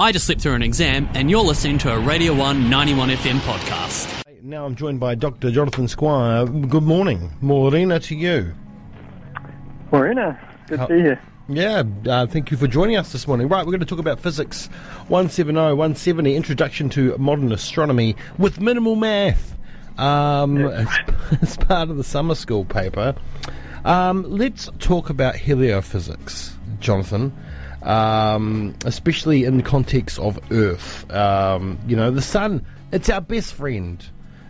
I just slipped through an exam, and you're listening to a Radio 1 91 FM podcast. Now I'm joined by Dr. Jonathan Squire. Good morning. Morena to you. Morena, good How- to see you. Yeah, uh, thank you for joining us this morning. Right, we're going to talk about physics 170, 170, Introduction to Modern Astronomy with Minimal Math. Um, as, as part of the summer school paper. Um, let's talk about heliophysics, Jonathan, um, especially in the context of Earth. Um, you know, the sun, it's our best friend.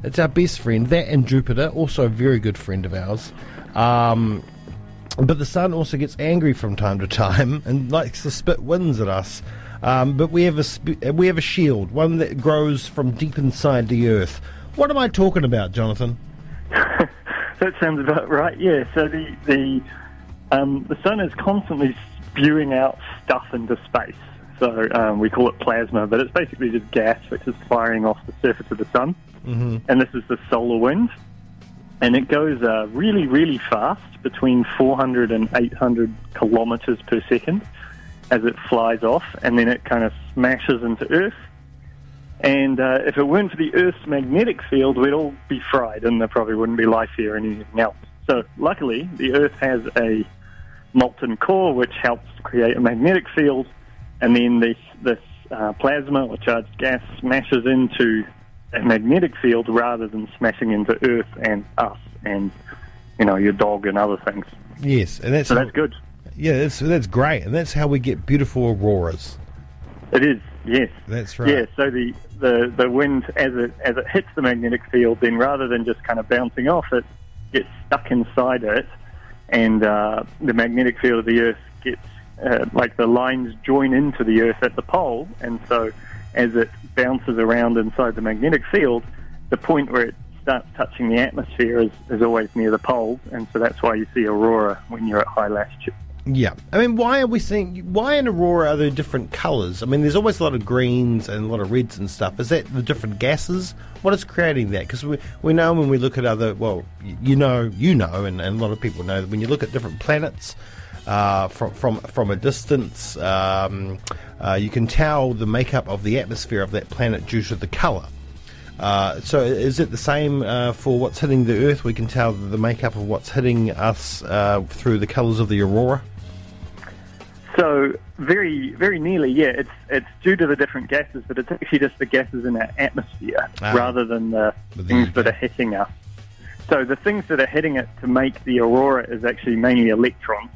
It's our best friend. That and Jupiter, also a very good friend of ours. Um, but the sun also gets angry from time to time and likes to spit winds at us. Um, but we have a sp- we have a shield, one that grows from deep inside the earth. What am I talking about, Jonathan? That sounds about right. Yeah. So the the um, the sun is constantly spewing out stuff into space. So um, we call it plasma, but it's basically just gas which is firing off the surface of the sun. Mm-hmm. And this is the solar wind, and it goes uh, really, really fast, between 400 and 800 kilometers per second, as it flies off, and then it kind of smashes into Earth. And uh, if it weren't for the Earth's magnetic field, we'd all be fried, and there probably wouldn't be life here or anything else. So, luckily, the Earth has a molten core which helps create a magnetic field, and then this this uh, plasma or charged gas smashes into that magnetic field rather than smashing into Earth and us and you know your dog and other things. Yes, and that's So that's good. yeah, that's that's great, and that's how we get beautiful auroras. It is, yes. That's right. Yeah, so the, the, the wind, as it, as it hits the magnetic field, then rather than just kind of bouncing off it, gets stuck inside it, and uh, the magnetic field of the Earth gets, uh, like the lines join into the Earth at the pole, and so as it bounces around inside the magnetic field, the point where it starts touching the atmosphere is, is always near the poles, and so that's why you see aurora when you're at high latitude. Yeah, I mean, why are we seeing? Why in aurora are there different colours? I mean, there's always a lot of greens and a lot of reds and stuff. Is that the different gases? What is creating that? Because we we know when we look at other, well, you know, you know, and, and a lot of people know that when you look at different planets. Uh, from from from a distance, um, uh, you can tell the makeup of the atmosphere of that planet due to the color. Uh, so, is it the same uh, for what's hitting the Earth? We can tell the makeup of what's hitting us uh, through the colors of the aurora. So very, very nearly, yeah. It's it's due to the different gases, but it's actually just the gases in our atmosphere Ah. rather than the But there you things that are hitting us. So the things that are hitting it to make the aurora is actually mainly electrons,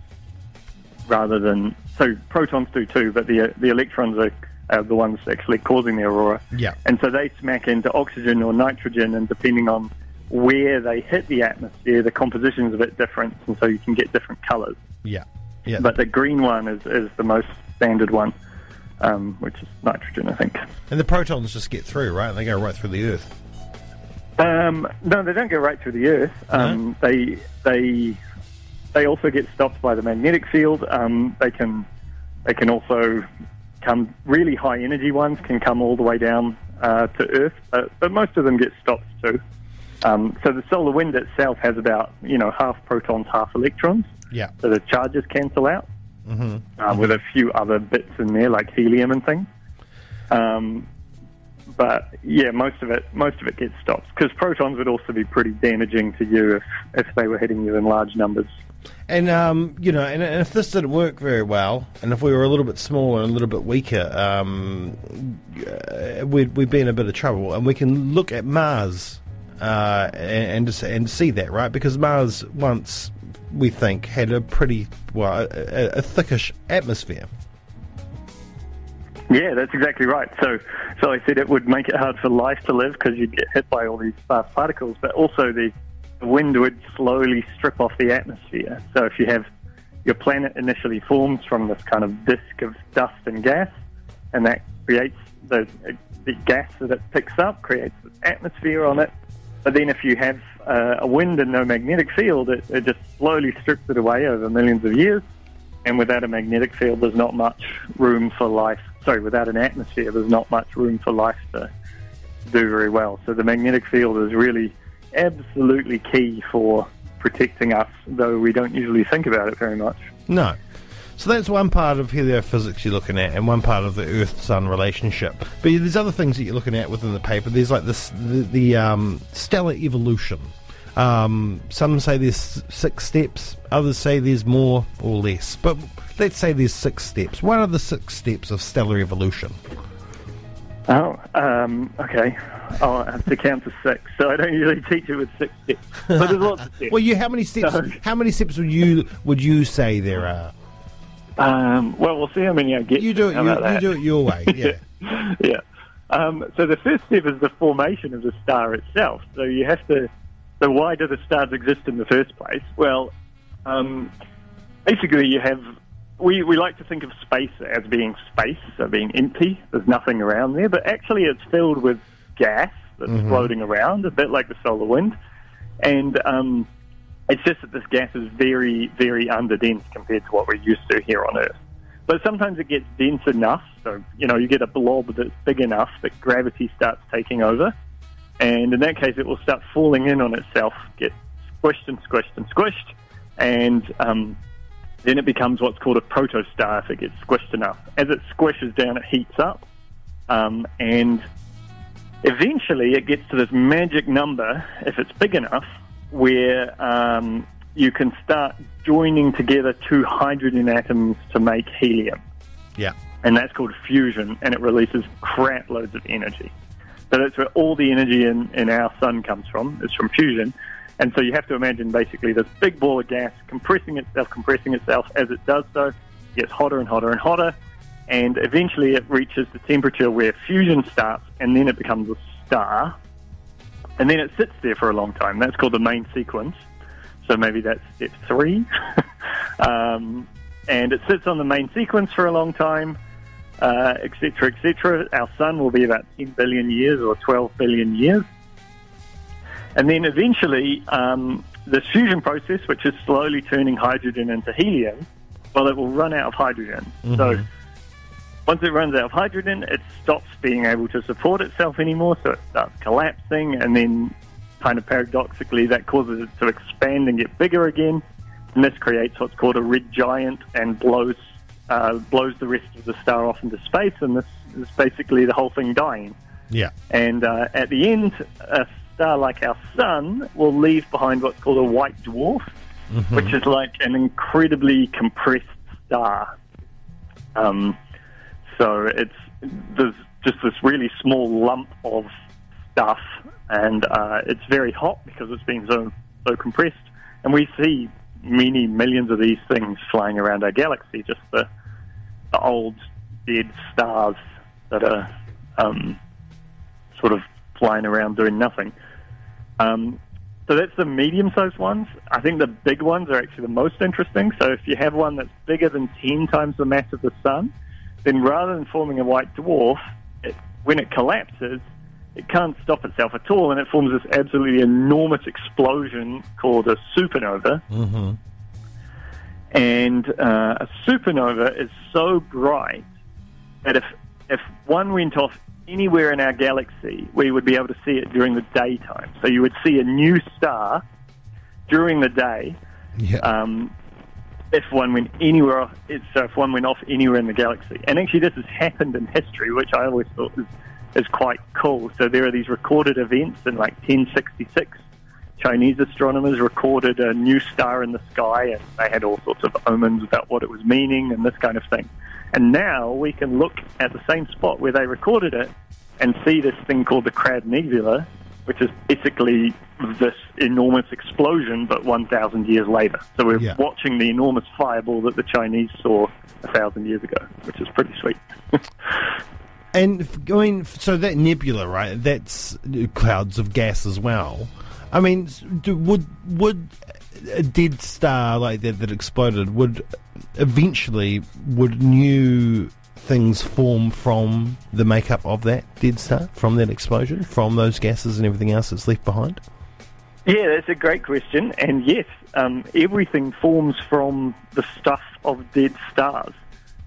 rather than so protons do too, but the the electrons are, are the ones actually causing the aurora. Yeah. And so they smack into oxygen or nitrogen, and depending on where they hit the atmosphere, the composition's a bit different, and so you can get different colours. Yeah, yeah. But the green one is, is the most standard one, um, which is nitrogen, I think. and the protons just get through, right? They go right through the Earth. Um, no, they don't go right through the Earth. Um, They they they also get stopped by the magnetic field. Um, they can they can also come really high energy ones can come all the way down uh, to Earth, but, but most of them get stopped too. Um, so the solar wind itself has about you know half protons, half electrons. Yeah. so the charges cancel out uh, with a few other bits in there like helium and things. Um, but yeah, most of it most of it gets stopped because protons would also be pretty damaging to you if, if they were hitting you in large numbers. And um, you know, and, and if this didn't work very well, and if we were a little bit smaller and a little bit weaker, um, uh, we'd we'd be in a bit of trouble. And we can look at Mars uh, and and, and see that, right? Because Mars once we think had a pretty well a, a thickish atmosphere. Yeah, that's exactly right. So, so I said it would make it hard for life to live because you'd get hit by all these fast particles, but also the, wind would slowly strip off the atmosphere. So if you have your planet initially forms from this kind of disk of dust and gas, and that creates the, the gas that it picks up, creates an atmosphere on it. But then if you have uh, a wind and no magnetic field, it, it just slowly strips it away over millions of years. And without a magnetic field, there's not much room for life. Sorry, without an atmosphere, there's not much room for life to do very well. So the magnetic field is really absolutely key for protecting us, though we don't usually think about it very much. No. So that's one part of heliophysics you're looking at, and one part of the Earth-Sun relationship. But there's other things that you're looking at within the paper. There's like this the, the um, stellar evolution. Um, some say there's six steps, others say there's more or less. But let's say there's six steps. What are the six steps of stellar evolution? Oh, um, okay. I'll have to count to six. So I don't usually teach it with six steps. But there's lots of steps. Well, you how many steps? So- How many steps would you would you say there are? Um, well, we'll see how many I get. You do it. You, you do it your way. Yeah. yeah. Um, so the first step is the formation of the star itself. So you have to. So why do the stars exist in the first place? Well, um, basically you have. We, we like to think of space as being space, so being empty. There's nothing around there, but actually it's filled with gas that's floating around, a bit like the solar wind. And um, it's just that this gas is very, very underdense compared to what we're used to here on Earth. But sometimes it gets dense enough, so you know you get a blob that's big enough that gravity starts taking over, and in that case it will start falling in on itself, get squished and squished and squished, and um, then it becomes what's called a protostar if it gets squished enough. As it squishes down, it heats up, um, and eventually it gets to this magic number if it's big enough where um, you can start joining together two hydrogen atoms to make helium Yeah. and that's called fusion, and it releases crap loads of energy. So that's where all the energy in, in our sun comes from, is from fusion. And so you have to imagine basically this big ball of gas compressing itself, compressing itself. As it does so, it gets hotter and hotter and hotter, and eventually it reaches the temperature where fusion starts, and then it becomes a star. And then it sits there for a long time. That's called the main sequence. So maybe that's step three. um, and it sits on the main sequence for a long time, uh, etc. et. Our sun will be about 10 billion years or 12 billion years. And then eventually, um, this fusion process, which is slowly turning hydrogen into helium, well, it will run out of hydrogen. So once it runs out of hydrogen, it stops being able to support itself anymore, so it starts collapsing, and then kind of paradoxically, that causes it to expand and get bigger again. And this creates what's called a red giant and blows uh, blows the rest of the star off into space, and this is basically the whole thing dying. Yeah. And uh, at the end, a star like our sun will leave behind what's called a white dwarf, which is like an incredibly compressed star. Um, so it's there's just this really small lump of stuff, and uh, it's very hot because it's been so so compressed. And we see many millions of these things flying around our galaxy, just the, the old dead stars that are um, sort of flying around doing nothing. Um, so that's the medium-sized ones. I think the big ones are actually the most interesting. So if you have one that's bigger than 10 times the mass of the sun, then rather than forming a white dwarf, it, when it collapses, it can't stop itself at all, and it forms this absolutely enormous explosion called a supernova. Mm-hmm. And uh, a supernova is so bright that if if one went off anywhere in our galaxy, we would be able to see it during the daytime. So you would see a new star during the day. Yeah. Um, if one went anywhere, off, so if uh, one went off anywhere in the galaxy, and actually this has happened in history, which I always thought was is quite cool. So there are these recorded events in like 1066. Chinese astronomers recorded a new star in the sky, and they had all sorts of omens about what it was meaning and this kind of thing. And now we can look at the same spot where they recorded it and see this thing called the Crab Nebula, which is basically this enormous explosion, but 1,000 years later. So we're Yeah. watching the enormous fireball that the Chinese saw a thousand years ago, which is pretty sweet. And going so that nebula, right? That's uh, clouds of gas as well. I mean, do, would would a dead star like that that exploded would eventually would new things form from the makeup of that dead star from that explosion from those gases and everything else that's left behind? Yeah, that's a great question. And yes, um, everything forms from the stuff of dead stars.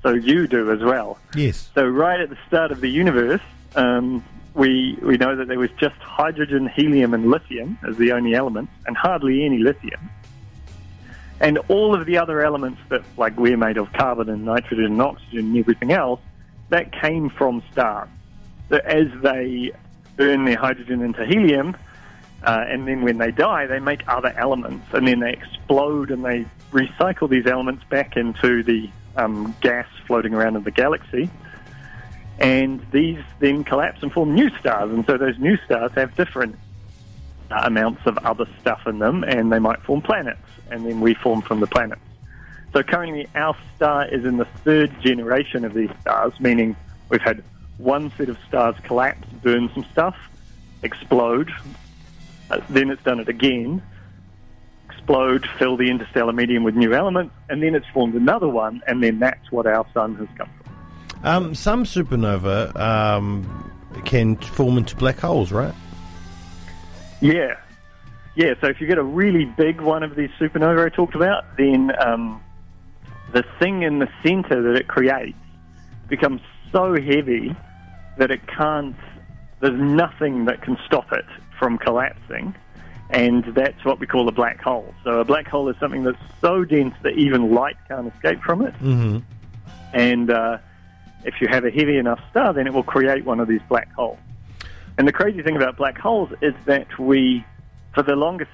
So you do as well. Yes. So right at the start of the universe, um, we we know that there was just hydrogen, helium, and lithium as the only elements, and hardly any lithium. And all of the other elements that, like we're made of carbon and nitrogen and oxygen and everything else, that came from stars. So as they burn their hydrogen into helium, uh, and then when they die, they make other elements, and then they explode and they recycle these elements back into the um, gas floating around in the galaxy. And these then collapse and form new stars, and so those new stars have different uh, amounts of other stuff in them, and they might form planets, and then we form from the planets. So currently, our star is in the third generation of these stars, meaning we've had one set of stars collapse, burn some stuff, explode, uh, then it's done it again, explode, fill the interstellar medium with new elements, and then it's formed another one, and then that's what our sun has come from. Um, some supernova um, can form into black holes, right? Yeah. Yeah, so if you get a really big one of these supernovae I talked about, then um, the thing in the center that it creates becomes so heavy that it can't, there's nothing that can stop it from collapsing. And that's what we call a black hole. So a black hole is something that's so dense that even light can't escape from it. Mm-hmm. And uh, if you have a heavy enough star, then it will create one of these black holes. And the crazy thing about black holes is that we, for the longest,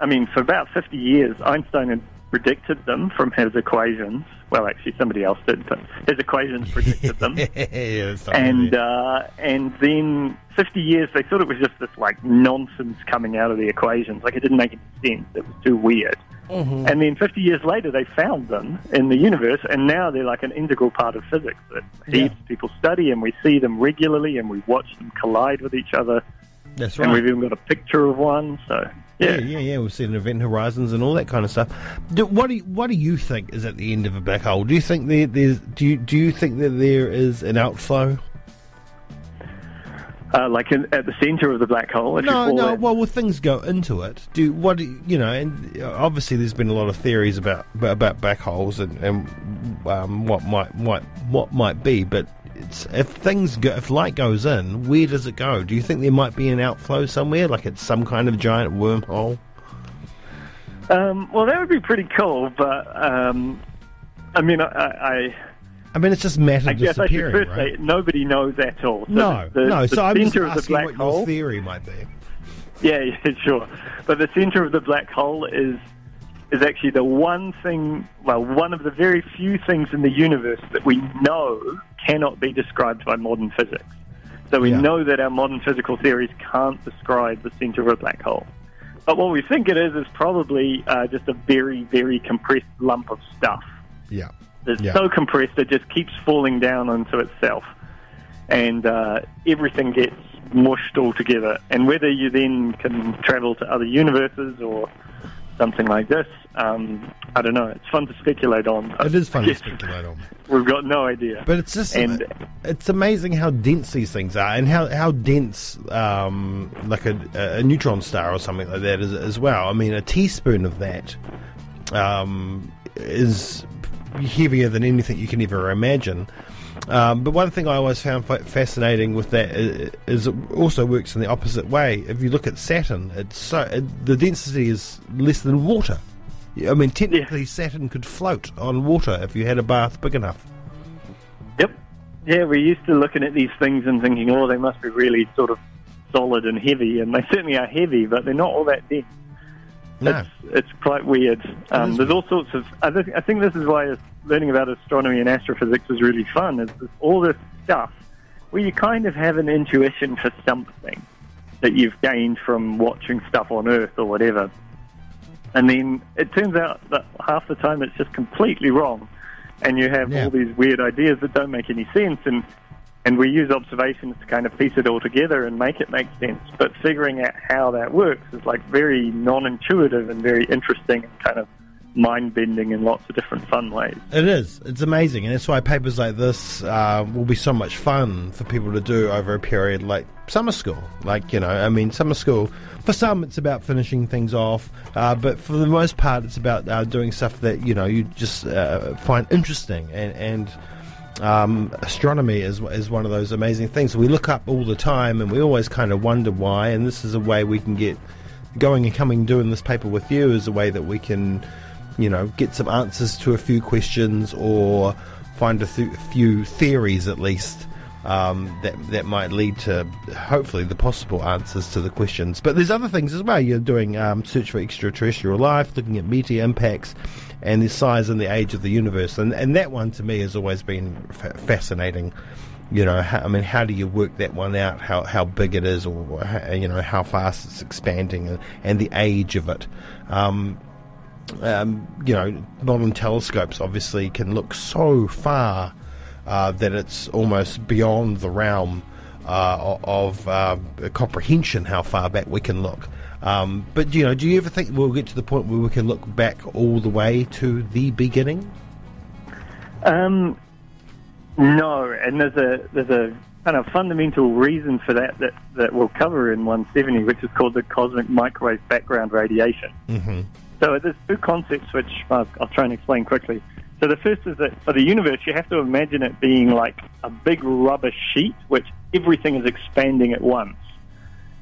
I mean, for about 50 years, Einstein had predicted them from his equations. Well, actually, somebody else did, but his equations predicted them. yeah, and uh, and then 50 years, they thought it was just this like nonsense coming out of the equations. Like it didn't make any sense. It was too weird. Mm-hmm. And then 50 years later, they found them in the universe, and now they're like an integral part of physics that heaps of people study, and we see them regularly, and we watch them collide with each other, that's right. and we've even got a picture of one. So Yeah, yeah, yeah, yeah. We've seen event horizons and all that kind of stuff. Do, what do you, what do you think is at the end of a black hole? Do you think there, there's do you do you think that there is an outflow? uh, like in, at the center of the black hole. No, no. that. Well, will things go into it? Do what you, know? And uh, obviously, there's been a lot of theories about about black holes and, and um, what might might what might be. But if things go, if light goes in, where does it go? Do you think there might be an outflow somewhere, like it's some kind of giant wormhole? Um, well, that would be pretty cool, but um, I mean, I, I, I mean, it's just matter I guess I should disappearing, first right? say nobody knows at all. So no, the, no. the So I'm just center of the asking black what hole. your theory might be. Yeah, yeah, sure. But the center of the black hole is is actually the one thing, well, one of the very few things in the universe that we know cannot be described by modern physics. So we Yeah. know that our modern physical theories can't describe the center of a black hole. But what we think it is is probably uh, just a very, very compressed lump of stuff. Yeah. It's Yeah. so compressed it just keeps falling down onto itself, and uh, everything gets mushed all together. And whether you then can travel to other universes or something like this, um, I don't know. It's fun to speculate on. It is fun to speculate on. We've got no idea. But it's just And- it's amazing how dense these things are, and how how dense um, like a, a neutron star or something like that is as well. I mean, a teaspoon of that um, is heavier than anything you can ever imagine. Um, but one thing I always found fascinating with that is, it also works in the opposite way. If you look at Saturn, it's so it, the density is less than water. I mean, technically, Saturn could float on water if you had a bath big enough. Yep. Yeah, we're used to looking at these things and thinking, oh, they must be really sort of solid and heavy, and they certainly are heavy, but they're not all that dense. No. It's, it's quite weird. Um, there's weird. all sorts of. I, th- I think this is why learning about astronomy and astrophysics is really fun. Is all this stuff where you kind of have an intuition for something that you've gained from watching stuff on Earth or whatever, and then it turns out that half the time it's just completely wrong, and you have Yeah. all these weird ideas that don't make any sense and. And we use observations to kind of piece it all together and make it make sense. But figuring out how that works is like very non-intuitive and very interesting and kind of mind-bending in lots of different fun ways. It is. It's amazing, and that's why papers like this uh, will be so much fun for people to do over a period like summer school. Like you know, I mean, summer school for some it's about finishing things off, uh, but for the most part, it's about uh, doing stuff that you know you just uh, find interesting and and. Um, astronomy is is one of those amazing things we look up all the time, and we always kind of wonder why. And this is a way we can get going and coming doing this paper with you is a way that we can you know, get some answers to a few questions or find a th- few theories at least um, that that might lead to hopefully the possible answers to the questions. But there's other things as well. You're doing um, search for extraterrestrial life, looking at meteor impacts, and the size and the age of the universe. And and that one to me has always been fa- fascinating. You know, how, I mean, how do you work that one out? How how big it is, or you know how fast it's expanding, and, and the age of it. Um, um, you know, modern telescopes obviously can look so far uh, that it's almost beyond the realm uh, of uh, comprehension how far back we can look. Um, but you know, do you ever think we'll get to the point where we can look back all the way to the beginning? Um, no, and there's a there's a kind of fundamental reason for that that, that we'll cover in 170, which is called the cosmic microwave background radiation. Mm-hmm. So there's two concepts which I'll, I'll try and explain quickly. So the first is that for the universe, you have to imagine it being like a big rubber sheet, which everything is expanding at once.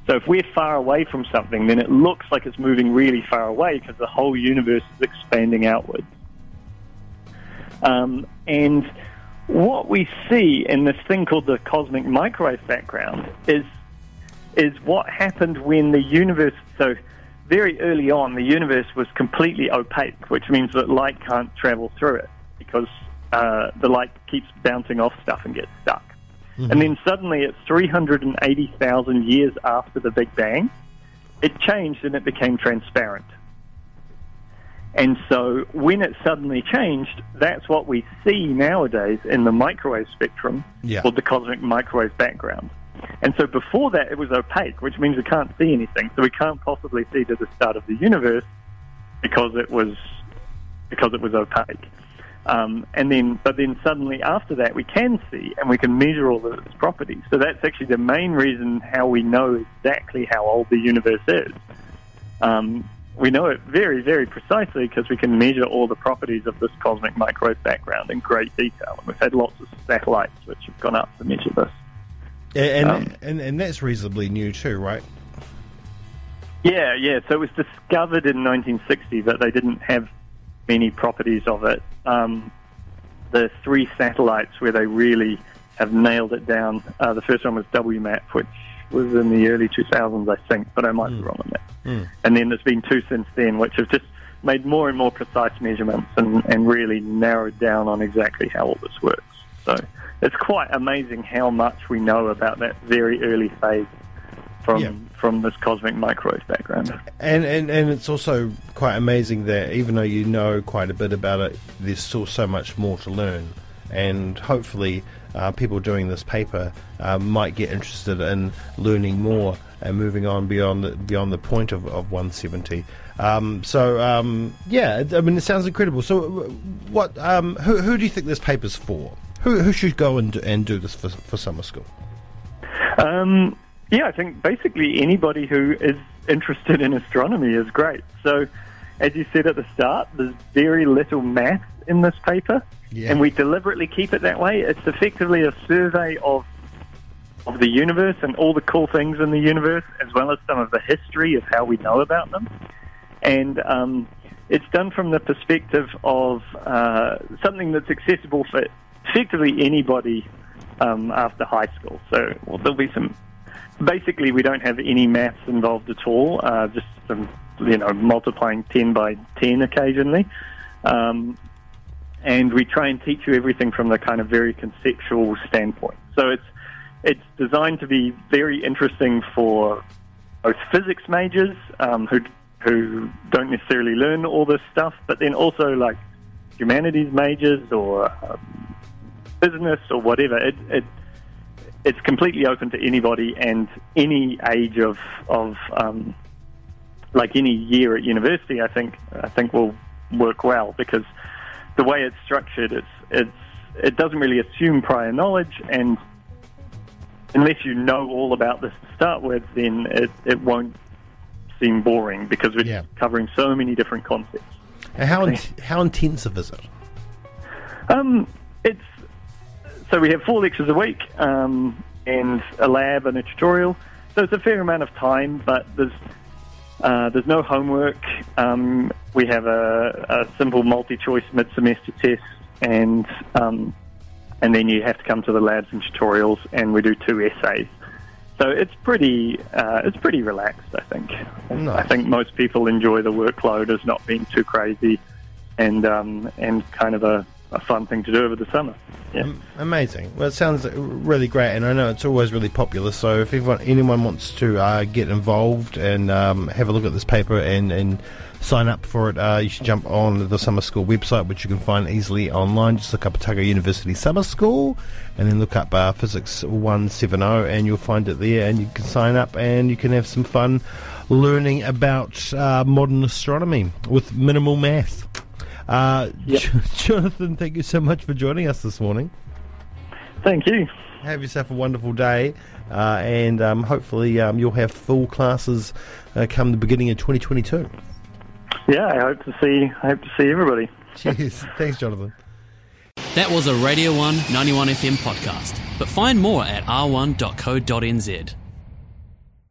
So if we're far away from something, then it looks like it's moving really far away because the whole universe is expanding outwards. Um, and what we see in this thing called the cosmic microwave background is is what happened when the universe. So very early on, the universe was completely opaque, which means that light can't travel through it because uh, the light keeps bouncing off stuff and gets stuck. Mm-hmm. And then suddenly, it's 380,000 years after the Big Bang, it changed and it became transparent. And so, when it suddenly changed, that's what we see nowadays in the microwave spectrum yeah. called the cosmic microwave background. And so before that, it was opaque, which means we can't see anything. So we can't possibly see to the start of the universe because it was because it was opaque. Um, and then, but then suddenly after that, we can see and we can measure all of its properties. So that's actually the main reason how we know exactly how old the universe is. Um, we know it very, very precisely because we can measure all the properties of this cosmic microwave background in great detail. And we've had lots of satellites which have gone up to measure this. And, um, and, and that's reasonably new too, right? Yeah, yeah. So it was discovered in 1960, but they didn't have many properties of it. Um, the three satellites where they really have nailed it down. Uh, the first one was WMAP, which was in the early 2000s, I think, but I might mm. be wrong on that. Mm. And then there's been two since then, which have just made more and more precise measurements and, and really narrowed down on exactly how all this works. So it's quite amazing how much we know about that very early phase from yeah. from this cosmic microwave background. And, and and it's also quite amazing that even though you know quite a bit about it, there's still so much more to learn. And hopefully, uh, people doing this paper uh, might get interested in learning more and moving on beyond the, beyond the point of, of 170. Um, so um, yeah, I mean, it sounds incredible. So, what? Um, who, who do you think this paper's for? Who, who should go and do, and do this for, for summer school? Um, yeah, I think basically anybody who is interested in astronomy is great. So, as you said at the start, there's very little math in this paper, yeah. and we deliberately keep it that way. It's effectively a survey of of the universe and all the cool things in the universe, as well as some of the history of how we know about them. And um, it's done from the perspective of uh, something that's accessible for effectively anybody um, after high school. So well, there'll be some. Basically, we don't have any maths involved at all. Uh, just some, you know, multiplying ten by ten occasionally, um, and we try and teach you everything from the kind of very conceptual standpoint. So it's it's designed to be very interesting for both physics majors um, who who don't necessarily learn all this stuff, but then also like humanities majors or um, business or whatever. It, it it's completely open to anybody and any age of of um, like any year at university. I think I think will work well because the way it's structured, it's it's it doesn't really assume prior knowledge and unless you know all about this to start with, then it, it won't seem boring because we're yeah. covering so many different concepts. And how in, how intensive is it? Um, it's so we have four lectures a week um, and a lab and a tutorial. So it's a fair amount of time, but there's Uh, there's no homework. Um, we have a, a simple multi-choice mid-semester test, and um, and then you have to come to the labs and tutorials, and we do two essays. So it's pretty uh, it's pretty relaxed, I think. Nice. I think most people enjoy the workload as not being too crazy, and um, and kind of a, a fun thing to do over the summer. Yeah. Amazing. Well, it sounds really great, and I know it's always really popular. So, if everyone, anyone wants to uh, get involved and um, have a look at this paper and, and sign up for it, uh, you should jump on the summer school website, which you can find easily online. Just look up Otago University Summer School, and then look up uh, Physics 170, and you'll find it there. And you can sign up, and you can have some fun learning about uh, modern astronomy with minimal math. Uh, Yep. Jonathan, thank you so much for joining us this morning. Thank you. Have yourself a wonderful day, uh, and um, hopefully um, you'll have full classes uh, come the beginning of 2022. Yeah, I hope to see I hope to see everybody. Cheers. Thanks, Jonathan. That was a Radio 1 91 FM podcast. But find more at r1.co.nz.